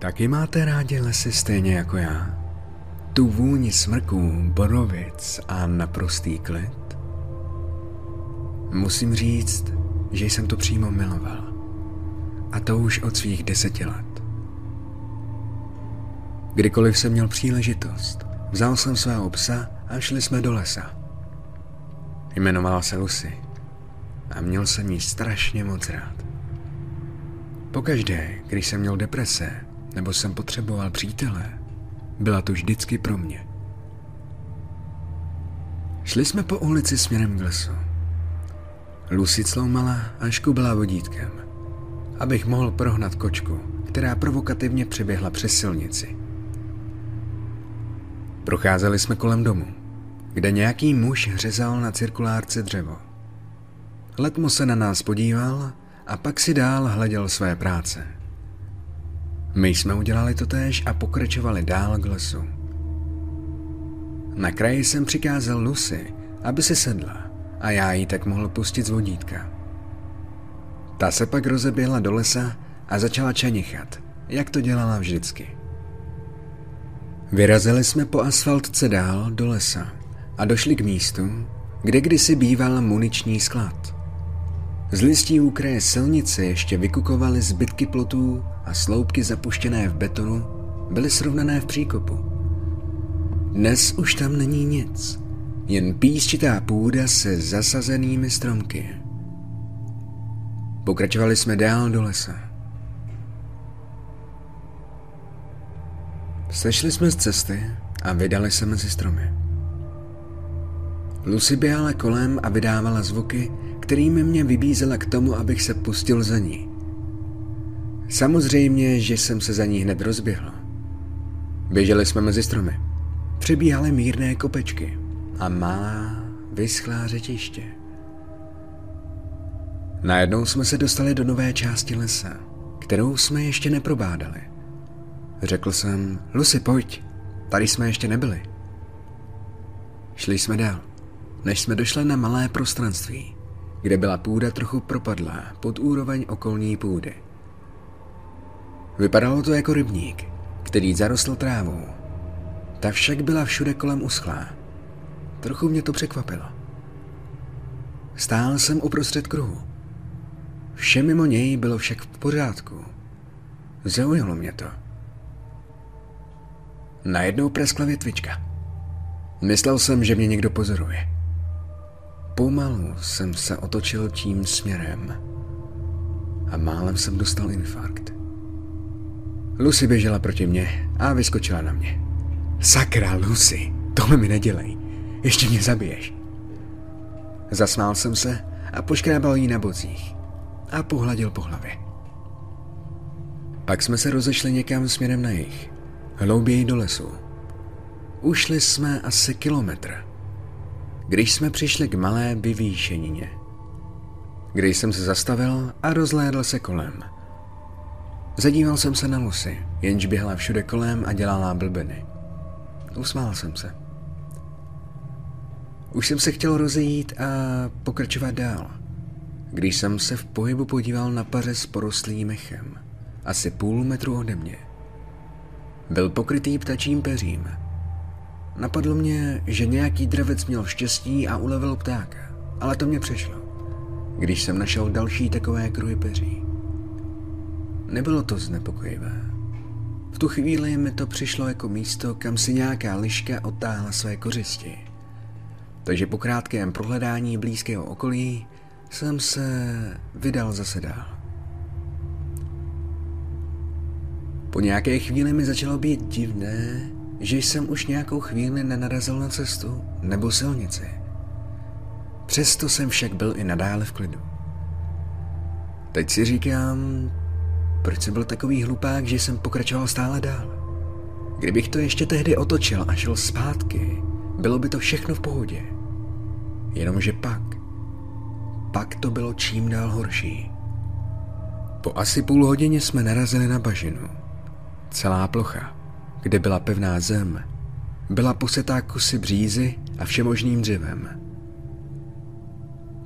Taky máte rádi lesy stejně jako já? Tu vůni smrků, borovic a naprostý klid? Musím říct, že jsem to přímo miloval. A to už od svých deseti let. Kdykoliv jsem měl příležitost, vzal jsem svého psa a šli jsme do lesa. Jmenovala se Lucy a měl jsem jí strašně moc rád. Pokaždé, když jsem měl deprese nebo jsem potřeboval přítele, byla to vždycky pro mě. Šli jsme po ulici směrem k lesu. Lucy cloumala a škubala vodítkem, abych mohl prohnat kočku, která provokativně přeběhla přes silnici. Procházeli jsme kolem domu, kde nějaký muž řezal na cirkulárce dřevo. Letmo se na nás podíval a pak si dál hleděl své práce. My jsme udělali to též a pokračovali dál k lesu. Na kraji jsem přikázal Lucy, aby se sedla a já ji tak mohl pustit z vodítka. Ta se pak rozeběhla do lesa a začala čanichat, jak to dělala vždycky. Vyrazili jsme po asfaltce dál do lesa a došli k místu, kde kdysi býval muniční sklad. Z listí u kraje silnice ještě vykukovaly zbytky plotů a sloupky zapuštěné v betonu byly srovnané v příkopu. Dnes už tam není nic, jen písčitá půda se zasazenými stromky. Pokračovali jsme dál do lesa. Sešli jsme z cesty a vydali se mezi stromy. Lucy běhala kolem a vydávala zvuky, kterými mě vybízela k tomu, abych se pustil za ní. Samozřejmě, že jsem se za ní hned rozběhl. Běželi jsme mezi stromy. Přebíhaly mírné kopečky a malá, vyschlá řečiště. Najednou jsme se dostali do nové části lesa, kterou jsme ještě neprobádali. Řekl jsem, Lucy, pojď, tady jsme ještě nebyli. Šli jsme dál, než jsme došli na malé prostranství, kde byla půda trochu propadlá pod úroveň okolní půdy. Vypadalo to jako rybník, který zarostl trávou. Ta však byla všude kolem uschlá. Trochu mě to překvapilo. Stál jsem uprostřed kruhu. Vše mimo něj bylo však v pořádku. Zaujalo mě to. Najednou preskla větvička. Myslel jsem, že mě někdo pozoruje. Pomalu jsem se otočil tím směrem a málem jsem dostal infarkt. Lucy běžela proti mně a vyskočila na mě. Sakra, Lucy, tohle mi nedělej. Ještě mě zabiješ. Zasmál jsem se a poškrábal jí na bocích a pohladil po hlavě. Pak jsme se rozešli někam směrem na jich, hlouběji do lesu. Ušli jsme asi kilometr když jsme přišli k malé vyvýšenině. Když jsem se zastavil a rozhlédl se kolem. Zadíval jsem se na Lucy, jenž běhla všude kolem a dělala blbiny. Usmál jsem se. Už jsem se chtěl rozejít a pokračovat dál, když jsem se v pohybu podíval na paře s porostlým mechem, asi půl metru ode mě. Byl pokrytý ptačím peřím Napadlo mě, že nějaký dravec měl štěstí a ulevil ptáka, ale to mě přešlo, když jsem našel další takové kruhy peří. Nebylo to znepokojivé. V tu chvíli mi to přišlo jako místo, kam si nějaká liška otáhla své kořisti. Takže po krátkém prohledání blízkého okolí jsem se vydal zase dál. Po nějaké chvíli mi začalo být divné, že jsem už nějakou chvíli nenarazil na cestu nebo silnici. Přesto jsem však byl i nadále v klidu. Teď si říkám, proč jsem byl takový hlupák, že jsem pokračoval stále dál. Kdybych to ještě tehdy otočil a šel zpátky, bylo by to všechno v pohodě. Jenomže pak, pak to bylo čím dál horší. Po asi půl hodině jsme narazili na bažinu. Celá plocha kde byla pevná zem, byla posetá kusy břízy a všemožným dřevem.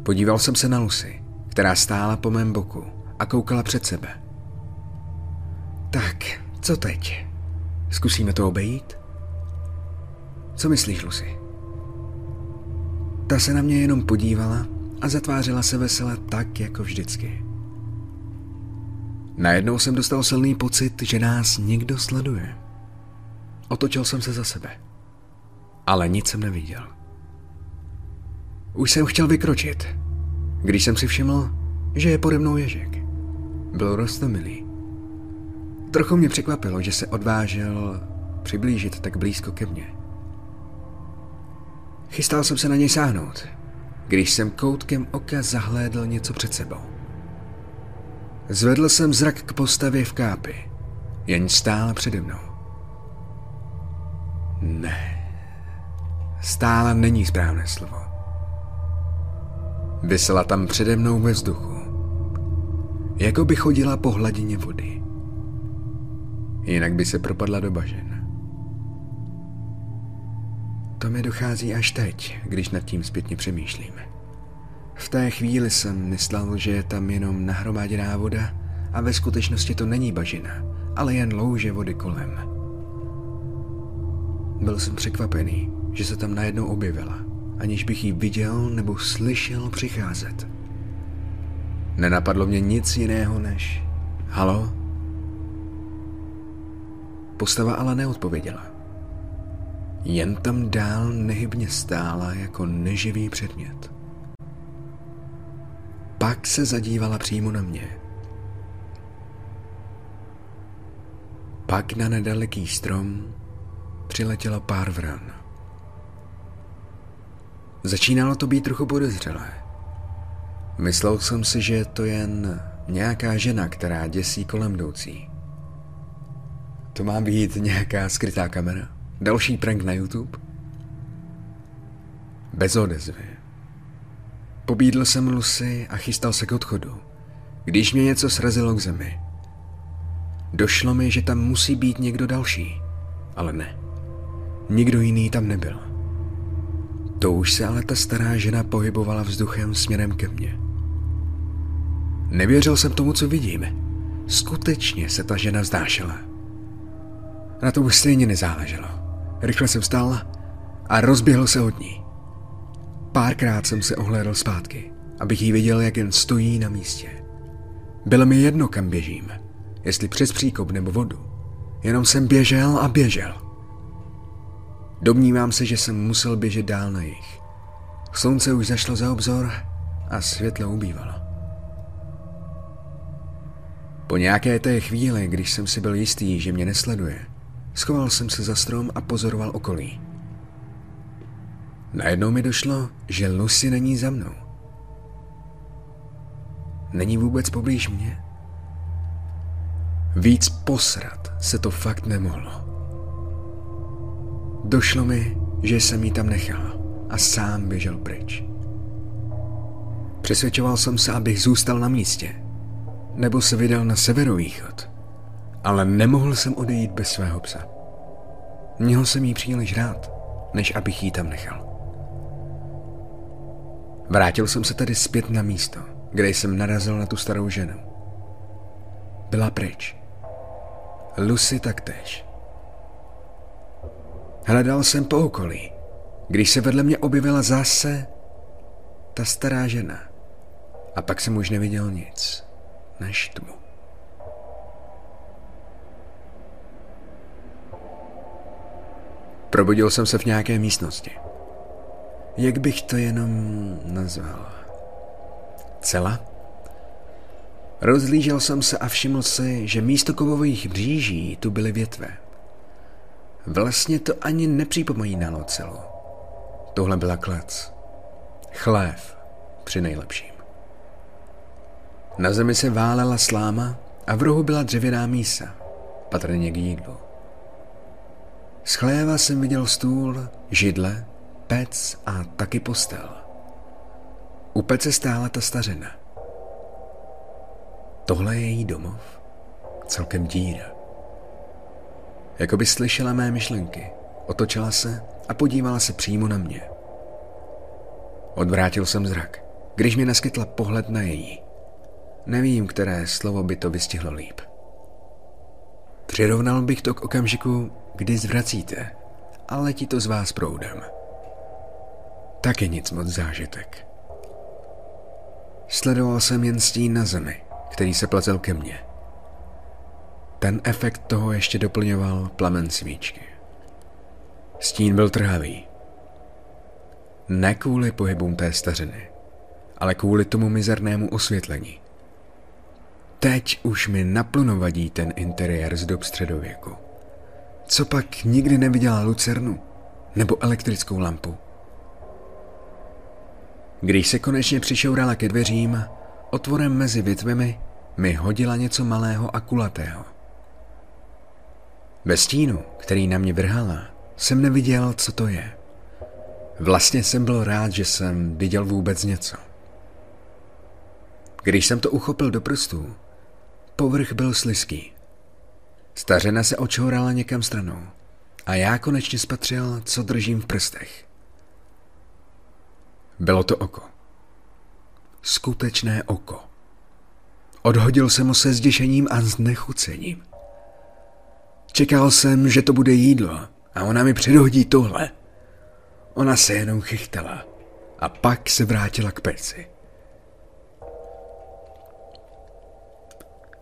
Podíval jsem se na Lucy, která stála po mém boku a koukala před sebe. Tak, Co teď? Zkusíme to obejít? Co myslíš, Lucy? Ta se na mě jenom podívala a zatvářela se vesele tak, jako vždycky. Najednou jsem dostal silný pocit, že nás někdo sleduje. Otočil jsem se za sebe. Ale nic jsem neviděl. Už jsem chtěl vykročit, když jsem si všiml, že je pode mnou ježek. Byl rostomilý. Trochu mě překvapilo, že se odvážil přiblížit tak blízko ke mně. Chystal jsem se na něj sáhnout, když jsem koutkem oka zahlédl něco před sebou. Zvedl jsem zrak k postavě v kápi, jen stála přede mnou. Ne, stála není správné slovo. Vysela tam přede mnou ve vzduchu, jako by chodila po hladině vody. Jinak by se propadla do bažen. To mi dochází až teď, když nad tím zpětně přemýšlím. V té chvíli jsem myslel, že je tam jenom nahromáděná voda a ve skutečnosti to není bažina, ale jen louže vody kolem. Byl jsem překvapený, že se tam najednou objevila, aniž bych ji viděl nebo slyšel přicházet. Nenapadlo mě nic jiného než Halo? Postava ale neodpověděla. Jen tam dál nehybně stála jako neživý předmět. Pak se zadívala přímo na mě. Pak na nedaleký strom přiletělo pár vran. Začínalo to být trochu podezřelé. Myslel jsem si, že to jen nějaká žena, která děsí kolem jdoucí. To má být nějaká skrytá kamera? Další prank na YouTube? Bez odezvy. Pobídl jsem Lucy a chystal se k odchodu, když mě něco srazilo k zemi. Došlo mi, že tam musí být někdo další, ale ne. Nikdo jiný tam nebyl. To už se ale ta stará žena pohybovala vzduchem směrem ke mně. Nevěřil jsem tomu, co vidím. Skutečně se ta žena vzdášela. Na to už stejně nezáleželo. Rychle jsem vstal a rozběhl se od ní. Párkrát jsem se ohlédl zpátky, abych jí viděl, jak jen stojí na místě. Bylo mi jedno, kam běžím, jestli přes příkop nebo vodu. Jenom jsem běžel a běžel. Domnívám se, že jsem musel běžet dál na jich. Slunce už zašlo za obzor a světlo ubývalo. Po nějaké té chvíli, když jsem si byl jistý, že mě nesleduje, schoval jsem se za strom a pozoroval okolí. Najednou mi došlo, že Lucy není za mnou. Není vůbec poblíž mě. Víc posrat se to fakt nemohlo. Došlo mi, že jsem ji tam nechal a sám běžel pryč. Přesvědčoval jsem se, abych zůstal na místě, nebo se vydal na severovýchod, ale nemohl jsem odejít bez svého psa. Měl jsem jí příliš rád, než abych ji tam nechal. Vrátil jsem se tedy zpět na místo, kde jsem narazil na tu starou ženu. Byla pryč. Lucy taktéž. Hledal jsem po okolí, když se vedle mě objevila zase ta stará žena. A pak jsem už neviděl nic než tmu. Probudil jsem se v nějaké místnosti. Jak bych to jenom nazval? Cela? Rozlížel jsem se a všiml si, že místo kovových bříží tu byly větve. Vlastně to ani nepřipomínalo celu. Tohle byla klec. Chlév při nejlepším. Na zemi se válela sláma a v rohu byla dřevěná mísa, patrně k jídlu. Z chléva jsem viděl stůl, židle pec a taky postel. U pece stála ta stařena. Tohle je její domov. Celkem díra. Jako by slyšela mé myšlenky, otočila se a podívala se přímo na mě. Odvrátil jsem zrak, když mi naskytla pohled na její. Nevím, které slovo by to vystihlo líp. Přirovnal bych to k okamžiku, kdy zvracíte a letí to z vás proudem. Taky nic moc zážitek. Sledoval jsem jen stín na zemi, který se plazil ke mně. Ten efekt toho ještě doplňoval plamen svíčky. Stín byl trhavý. Ne kvůli pohybům té stařiny, ale kvůli tomu mizernému osvětlení. Teď už mi naplno vadí ten interiér z dob středověku. Co pak nikdy neviděla lucernu nebo elektrickou lampu? Když se konečně přišourala ke dveřím, otvorem mezi větvemi mi hodila něco malého a kulatého. Ve stínu, který na mě vrhala, jsem neviděl, co to je. Vlastně jsem byl rád, že jsem viděl vůbec něco. Když jsem to uchopil do prstů, povrch byl slizký. Stařena se očourala někam stranou a já konečně spatřil, co držím v prstech. Bylo to oko. Skutečné oko. Odhodil jsem ho se zděšením a znechucením. Čekal jsem, že to bude jídlo a ona mi předhodí tohle. Ona se jenom chychtala a pak se vrátila k peci.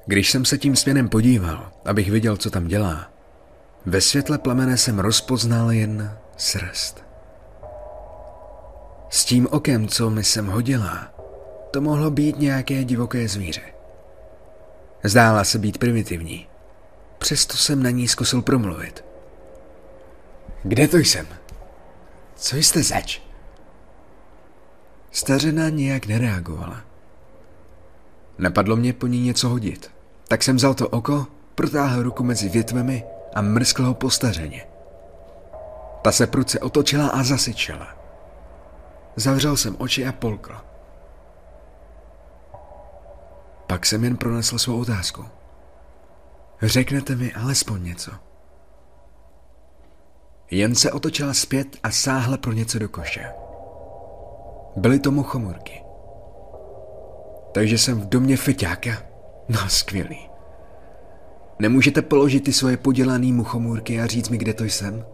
Když jsem se tím směrem podíval, abych viděl, co tam dělá, ve světle plamene jsem rozpoznal jen srst. S tím okem, co mi sem hodila, to mohlo být nějaké divoké zvíře. Zdála se být primitivní. Přesto jsem na ní zkusil promluvit. Kde to jsem? Co jste zač? Stařena nijak nereagovala. Napadlo mě po ní něco hodit, tak jsem vzal to oko, protáhl ruku mezi větvemi a mrskl ho po stařeně. Ta se pruce otočila a zasyčela. Zavřel jsem oči a polkl. Pak jsem jen pronesl svou otázku. Řeknete mi alespoň něco. Jen se otočila zpět a sáhla pro něco do koše. Byly to muchomurky. Takže jsem v domě feťáka? No, skvělý. Nemůžete položit ty svoje podělaný muchomůrky a říct mi, kde to jsem?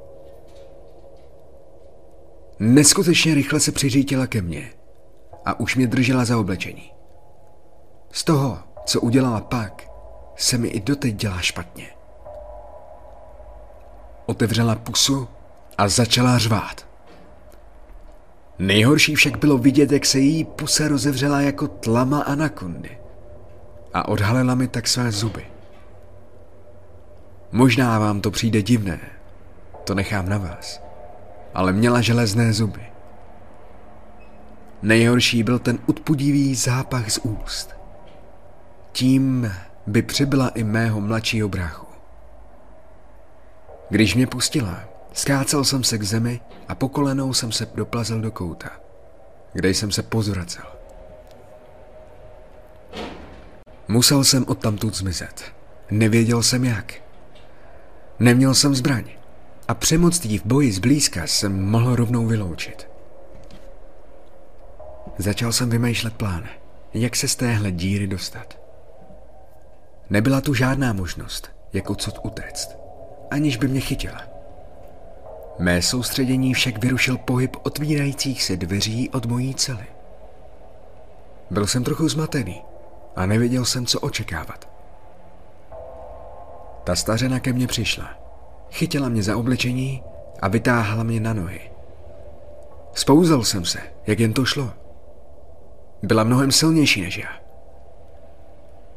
Neskutečně rychle se přiřítila ke mně a už mě držela za oblečení. Z toho, co udělala pak, se mi i doteď dělá špatně. Otevřela pusu a začala řvát. Nejhorší však bylo vidět, jak se její pusa rozevřela jako tlama anakondy a odhalila mi tak své zuby. Možná vám to přijde divné, to nechám na vás, ale měla železné zuby. Nejhorší byl ten odpudivý zápach z úst. Tím by přibyla i mého mladšího bráchu. Když mě pustila, skácel jsem se k zemi a po kolenou jsem se doplazil do kouta, kde jsem se pozvracel. Musel jsem odtamtud zmizet. Nevěděl jsem jak. Neměl jsem zbraň a přemoc jí v boji zblízka jsem mohl rovnou vyloučit. Začal jsem vymýšlet plán, jak se z téhle díry dostat. Nebyla tu žádná možnost, jak odsud utéct, aniž by mě chytila. Mé soustředění však vyrušil pohyb otvírajících se dveří od mojí cely. Byl jsem trochu zmatený a nevěděl jsem, co očekávat. Ta stařena ke mně přišla. Chytila mě za oblečení a vytáhla mě na nohy. Spouzal jsem se, jak jen to šlo. Byla mnohem silnější než já.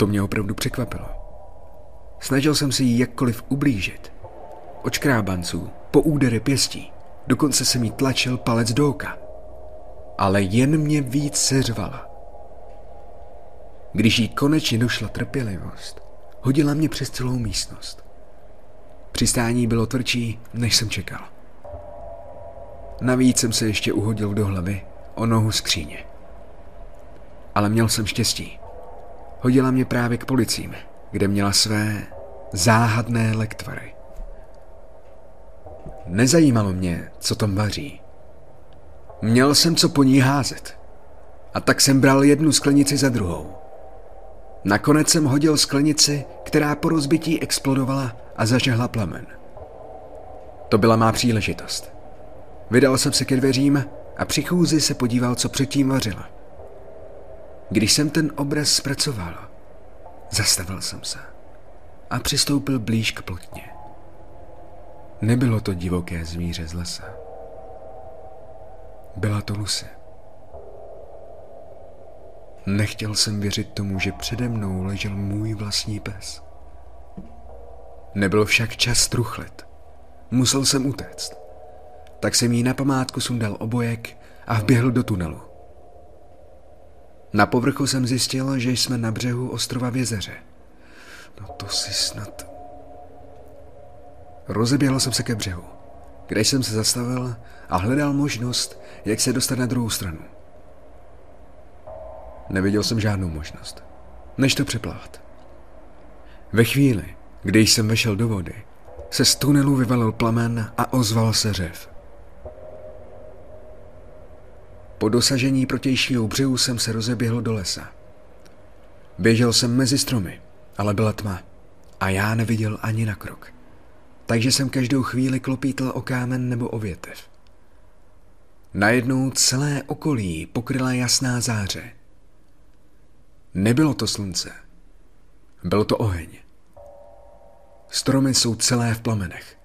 To mě opravdu překvapilo. Snažil jsem si jí jakkoliv ublížit. Očkrábanců, po údery pěstí, dokonce se mi tlačil palec do oka. Ale jen mě víc seřvala. Když jí konečně došla trpělivost, hodila mě přes celou místnost. Přistání bylo tvrdší, než jsem čekal. Navíc jsem se ještě uhodil do hlavy o nohu skříně. Ale měl jsem štěstí. Hodila mě právě k policím, kde měla své záhadné lektvary. Nezajímalo mě, co tam vaří. Měl jsem co po ní házet. A tak jsem bral jednu sklenici za druhou. Nakonec jsem hodil sklenici, která po rozbití explodovala a zažehla plamen. To byla má příležitost. Vydal jsem se ke dveřím a při chůzi se podíval, co předtím vařila. Když jsem ten obraz zpracoval, zastavil jsem se a přistoupil blíž k plotně. Nebylo to divoké zvíře z lesa. Byla to Lucy. Nechtěl jsem věřit tomu, že přede mnou ležel můj vlastní pes. Nebyl však čas truchlit. Musel jsem utéct. Tak jsem jí na památku sundal obojek a vběhl do tunelu. Na povrchu jsem zjistil, že jsme na břehu ostrova v jezeře. No to si snad... Rozeběhl jsem se ke břehu, kde jsem se zastavil a hledal možnost, jak se dostat na druhou stranu. Neviděl jsem žádnou možnost, než to přeplát. Ve chvíli, když jsem vešel do vody, se z tunelu vyvalil plamen a ozval se řev. Po dosažení protějšího břehu jsem se rozeběhl do lesa. Běžel jsem mezi stromy, ale byla tma a já neviděl ani na krok. Takže jsem každou chvíli klopítl o kámen nebo o větev. Najednou celé okolí pokryla jasná záře. Nebylo to slunce. Byl to oheň. Stromy jsou celé v plamenech.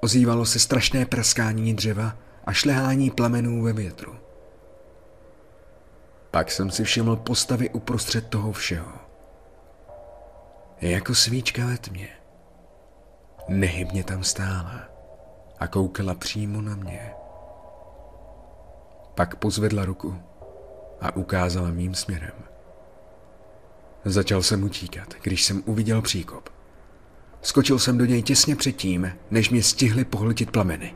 Ozývalo se strašné praskání dřeva a šlehání plamenů ve větru. Pak jsem si všiml postavy uprostřed toho všeho. Jako svíčka ve tmě. Nehybně tam stála a koukala přímo na mě. Pak pozvedla ruku a ukázala mým směrem. Začal jsem utíkat, když jsem uviděl příkop. Skočil jsem do něj těsně předtím, než mě stihli pohltit plameny.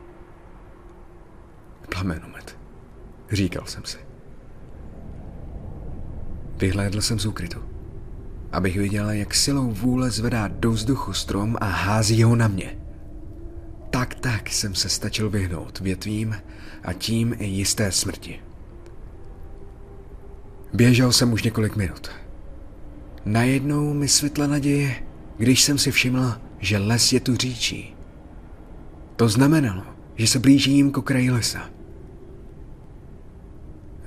Plamenomet, říkal jsem si. Vyhlédl jsem z úkrytu, abych viděl, jak silou vůle zvedá do vzduchu strom a hází ho na mě. Tak tak jsem se stačil vyhnout větvím a tím i jisté smrti. Běžel jsem už několik minut. Najednou mi světla naděje, když jsem si všiml, že les je tu říčí. To znamenalo, že se blížím k okraji lesa.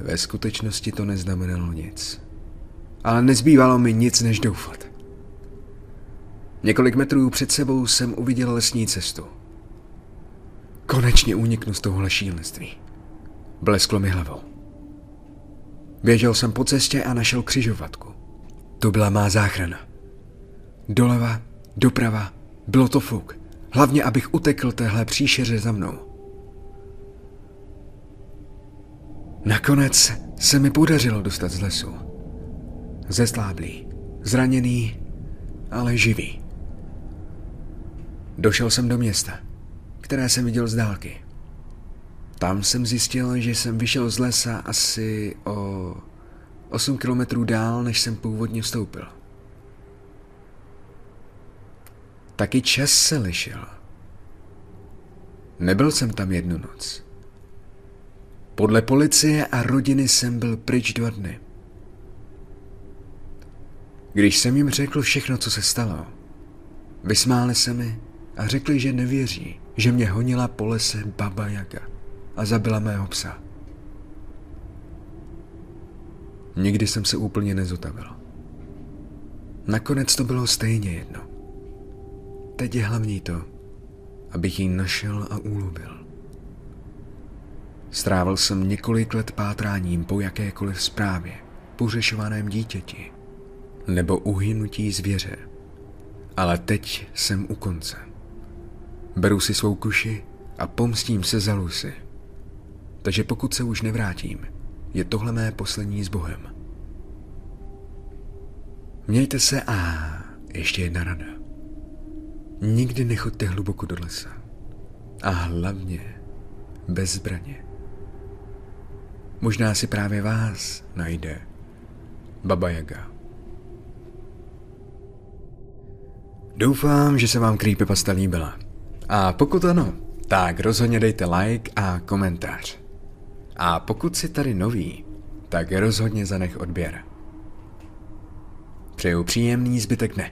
Ve skutečnosti to neznamenalo nic. Ale nezbývalo mi nic než doufat. Několik metrů před sebou jsem uviděl lesní cestu. Konečně uniknu z tohohle šílenství. Blesklo mi hlavou. Běžel jsem po cestě a našel křižovatku. To byla má záchrana. Doleva, doprava, bylo to fuk. Hlavně, abych utekl téhle příšeře za mnou. Nakonec se mi podařilo dostat z lesu. Zesláblý, zraněný, ale živý. Došel jsem do města, které jsem viděl z dálky. Tam jsem zjistil, že jsem vyšel z lesa asi o 8 kilometrů dál, než jsem původně vstoupil. Taky čas se lišil. Nebyl jsem tam jednu noc. Podle policie a rodiny jsem byl pryč dva dny. Když jsem jim řekl všechno, co se stalo, vysmáli se mi a řekli, že nevěří, že mě honila po lese Baba Jaga a zabila mého psa. Nikdy jsem se úplně nezotavil. Nakonec to bylo stejně jedno. Teď je hlavní to, abych ji našel a úlubil. Strávil jsem několik let pátráním po jakékoliv zprávě, pořešovaném dítěti nebo uhynutí zvěře. Ale teď jsem u konce. Beru si svou kuši a pomstím se za Lucy. Takže pokud se už nevrátím, je tohle mé poslední s Bohem. Mějte se a ještě jedna rada. Nikdy nechoďte hluboko do lesa. A hlavně bez zbraně. Možná si právě vás najde Baba Yaga. Doufám, že se vám Creepypasta líbila. A pokud ano, tak rozhodně dejte like a komentář. A pokud si tady nový, tak rozhodně zanech odběr. Přeju příjemný zbytek dne.